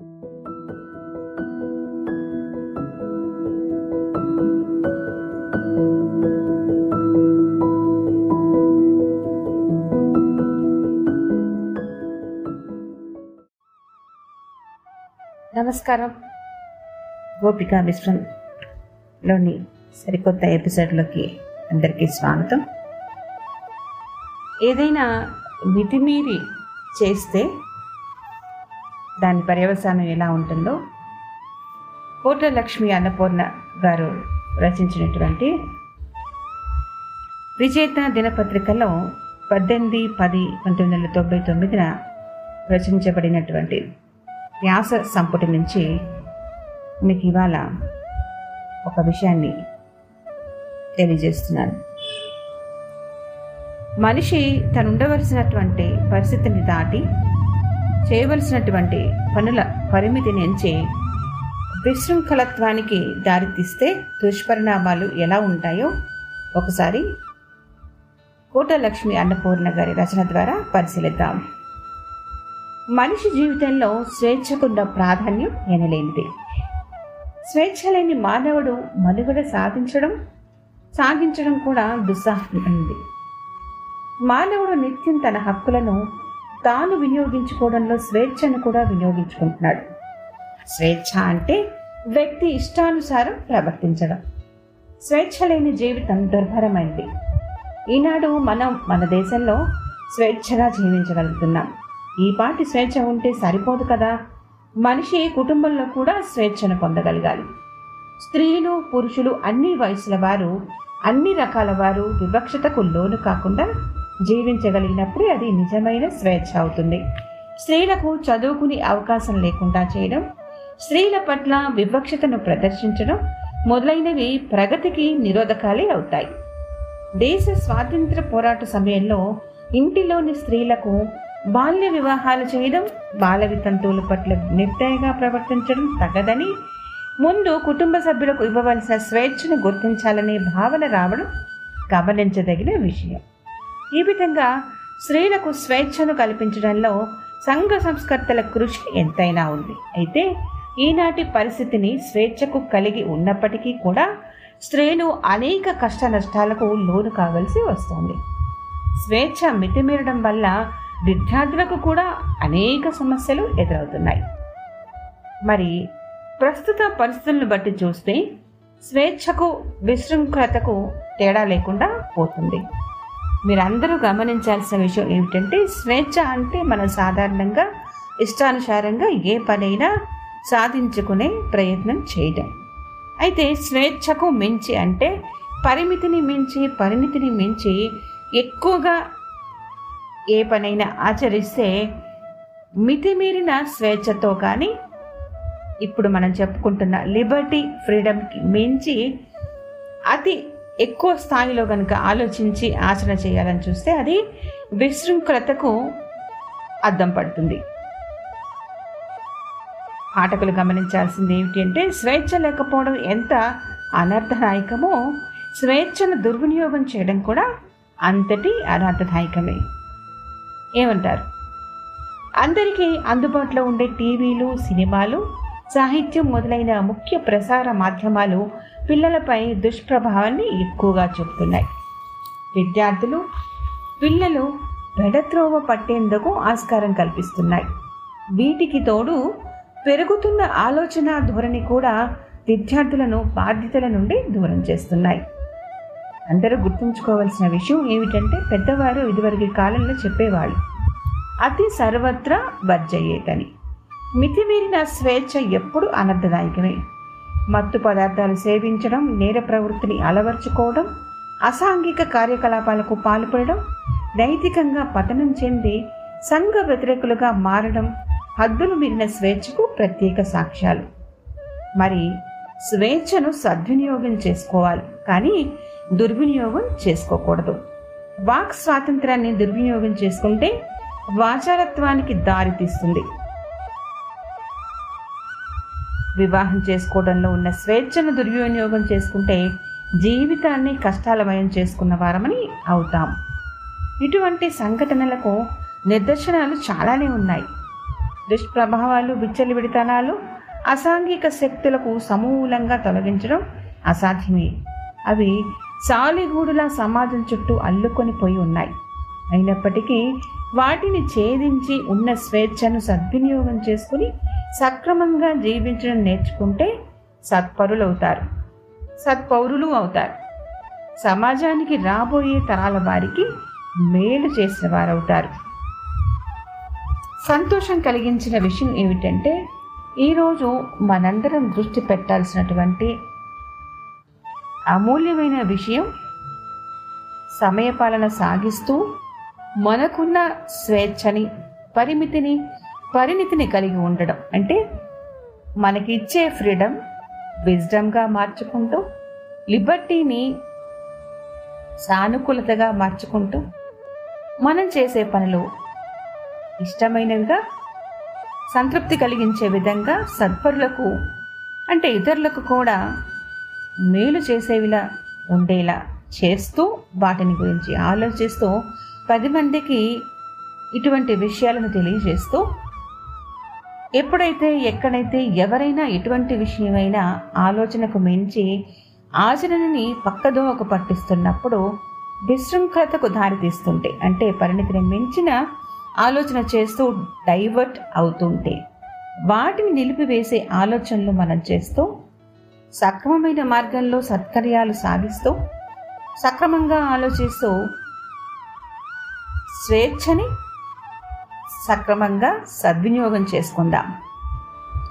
నమస్కారం. గోపికా మిశ్రంలోని సరికొత్త ఎపిసోడ్లోకి అందరికీ స్వాగతం. ఏదైనా మితిమీరి చేస్తే దాని పర్యవసానం ఎలా ఉంటుందో కోట లక్ష్మి అన్నపూర్ణ గారు రచించినటువంటి విజేత దినపత్రికలో పద్దెనిమిది పది పంతొమ్మిది వందల తొంభై తొమ్మిదిన రచించబడినటువంటి వ్యాస సంపుటి నుంచి మీకు ఇవాళ ఒక విషయాన్ని తెలియజేస్తున్నాను. మనిషి తను ఉండవలసినటువంటి పరిస్థితిని దాటి చేయవలసినటువంటి పనుల పరిమితిని ఎంచి విశృంఖలత్వానికి దారితీస్తే దుష్పరిణామాలు ఎలా ఉంటాయో ఒకసారి కోటలక్ష్మి అన్నపూర్ణ గారి రచన ద్వారా పరిశీలిద్దాం. మనిషి జీవితంలో స్వేచ్ఛకున్న ప్రాధాన్యం ఎనలేనిది. స్వేచ్ఛ లేని మానవుడు మనుగడ సాధించడం సాగించడం కూడా దుస్సాహమైంది మానవుడు నిత్యం తన హక్కులను తాను వినియోగించుకోవడంలో స్వేచ్ఛను కూడా వినియోగించుకుంటున్నాడు. స్వేచ్ఛ అంటే వ్యక్తి ఇష్టానుసారం ప్రవర్తించడం. స్వేచ్ఛ లేని జీవితం దుర్భరమైంది. ఈనాడు మనం మన దేశంలో స్వేచ్ఛగా జీవించగలుగుతున్నాం. ఈ పాటి స్వేచ్ఛ ఉంటే సరిపోదు కదా. మనిషి కుటుంబంలో కూడా స్వేచ్ఛను పొందగలగాలి. స్త్రీలు పురుషులు అన్ని వయసుల వారు అన్ని రకాల వారు వివక్షతకు లోను కాకుండా జీవించగలిగినప్పుడే అది నిజమైన స్వేచ్ఛ అవుతుంది. స్త్రీలకు చదువుకునే అవకాశం లేకుండా చేయడం స్త్రీల పట్ల వివక్షతను ప్రదర్శించడం మొదలైనవి ప్రగతికి నిరోధకాలే అవుతాయి. దేశ స్వాతంత్ర పోరాట సమయంలో ఇంటిలోని స్త్రీలకు బాల్య వివాహాలు చేయడం బాల వితంతువుల పట్ల నిర్దయగా ప్రవర్తించడం తగదని ముందు కుటుంబ సభ్యులకు ఇవ్వవలసిన స్వేచ్ఛను గుర్తించాలనే భావన రావడం గమనించదగిన విషయం. ఈ విధంగా స్త్రీలకు స్వేచ్ఛను కల్పించడంలో సంఘ సంస్కర్తల కృషి ఎంతైనా ఉంది. అయితే ఈనాటి పరిస్థితిని స్వేచ్ఛకు కలిగి ఉన్నప్పటికీ కూడా స్త్రీలు అనేక కష్ట నష్టాలకు లోను కావలసి వస్తుంది. స్వేచ్ఛ మితిమీరడం వల్ల విద్యార్థులకు కూడా అనేక సమస్యలు ఎదురవుతున్నాయి. మరి ప్రస్తుత పరిస్థితులను బట్టి చూస్తే స్వేచ్ఛకు విశృంఖలతకు తేడా లేకుండా పోతుంది. మీరందరూ గమనించాల్సిన విషయం ఏమిటంటే స్వేచ్ఛ అంటే మనం సాధారణంగా ఇష్టానుసారంగా ఏ పనైనా సాధించుకునే ప్రయత్నం చేయడం. అయితే స్వేచ్ఛకు మించి అంటే పరిమితిని మించి పరిమితిని మించి ఎక్కువగా ఏ పనైనా ఆచరిస్తే మితిమీరిన స్వేచ్ఛతో కానీ ఇప్పుడు మనం చెప్పుకుంటున్న లిబర్టీ ఫ్రీడమ్కి మించి అతి ఎక్కువ స్థాయిలో కనుక ఆలోచించి ఆచరణ చేయాలని చూస్తే అది విశృంఖలతకు అద్దం పడుతుంది. పాఠకులు గమనించాల్సింది ఏమిటి అంటే స్వేచ్ఛ లేకపోవడం ఎంత అనర్థదాయకమో స్వేచ్ఛను దుర్వినియోగం చేయడం కూడా అంతటి అనర్థదాయకమే ఏమంటారు? అందరికీ అందుబాటులో ఉండే టీవీలు సినిమాలు సాహిత్యం మొదలైన ముఖ్య ప్రసార మాధ్యమాలు పిల్లలపై దుష్ప్రభావాన్ని ఎక్కువగా చూపుతున్నాయి. విద్యార్థులు పిల్లలు పెడత్రోవ పట్టేందుకు ఆస్కారం కల్పిస్తున్నాయి. వీటికి తోడు పెరుగుతున్న ఆలోచన ధోరణి కూడా విద్యార్థులను బాధ్యతల నుండి దూరం చేస్తున్నాయి. అందరూ గుర్తుంచుకోవాల్సిన విషయం ఏమిటంటే పెద్దవారు ఇదివరకు కాలంలో చెప్పేవాళ్ళు అతి సర్వత్రా వర్జయ్యేదని మితిమీరిన స్వేచ్ఛ ఎప్పుడు అనర్థదాయకమే. మత్తు పదార్థాలు సేవించడం నేర ప్రవృత్తిని అలవర్చుకోవడం అసాంఘిక కార్యకలాపాలకు పాల్పడడం నైతికంగా పతనం చెంది సంఘ వ్యతిరేకులుగా మారడం హద్దులు మిగిలిన స్వేచ్ఛకు ప్రత్యేక సాక్ష్యాలు. మరి స్వేచ్ఛను సద్వినియోగం చేసుకోవాలి కానీ దుర్వినియోగం చేసుకోకూడదు. వాక్ స్వాతంత్రాన్ని దుర్వినియోగం చేసుకుంటే వాచారత్వానికి దారితీస్తుంది వివాహం చేసుకోవడంలో ఉన్న స్వేచ్ఛను దుర్వినియోగం చేసుకుంటే జీవితాన్ని కష్టాలమయం చేసుకున్న వారమని అవుతాం. ఇటువంటి సంఘటనలకు నిదర్శనాలు చాలానే ఉన్నాయి. దుష్ప్రభావాలు విచ్చలివిడితనాలు అసాంఘిక శక్తులకు సమూలంగా తొలగించడం అసాధ్యమే. అవి సాలిగూడులా సమాజం చుట్టూ అల్లుకొని పోయి ఉన్నాయి. అయినప్పటికీ వాటిని ఛేదించి ఉన్న స్వేచ్ఛను సద్వినియోగం చేసుకుని సక్రమంగా జీవించడం నేర్చుకుంటే సత్పరులవుతారు. సత్పౌరులు అవుతారు. సమాజానికి రాబోయే తరాల వారికి మేలు చేసిన వారవుతారు. సంతోషం కలిగించిన విషయం ఏమిటంటే ఈరోజు మనందరం దృష్టి పెట్టాల్సినటువంటి అమూల్యమైన విషయం సమయపాలన సాగిస్తూ మనకున్న స్వేచ్ఛని పరిమితిని పరిణితిని కలిగి ఉండడం అంటే మనకిచ్చే ఫ్రీడమ్ విజ్డమ్గా మార్చుకుంటూ లిబర్టీని సానుకూలతగా మార్చుకుంటూ మనం చేసే పనులు ఇష్టమైనవిగా సంతృప్తి కలిగించే విధంగా సత్పరులకు అంటే ఇతరులకు కూడా మేలు చేసేవిలా ఉండేలా చేస్తూ వాటిని గురించి ఆలోచిస్తూ పది మందికి ఇటువంటి విషయాలను తెలియజేస్తూ ఎప్పుడైతే ఎక్కడైతే ఎవరైనా ఎటువంటి విషయమైనా ఆలోచనకు మించి ఆచరణని పక్కదోవకు పట్టిస్తున్నప్పుడు విశృంఖలతకు దారితీస్తుంటే అంటే పరిణితిని మించిన ఆలోచన చేస్తూ డైవర్ట్ అవుతుంటే వాటిని నిలిపివేసే ఆలోచనలు మనం చేస్తూ సక్రమమైన మార్గంలో సత్కర్యాలు సాధిస్తూ సక్రమంగా ఆలోచిస్తూ స్వేచ్ఛని సక్రమంగా సద్వినియోగం చేసుకుందాం.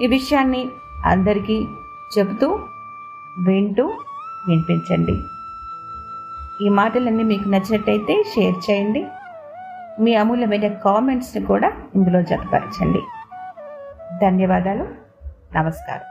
ఈ విషయాన్ని అందరికీ చెబుతూ వింటూ వినిపించండి. ఈ మాటలన్నీ మీకు నచ్చినట్టయితే షేర్ చేయండి. మీ అమూల్యమైన కామెంట్స్ని కూడా ఇందులో జతపరచండి. ధన్యవాదాలు. నమస్కారం.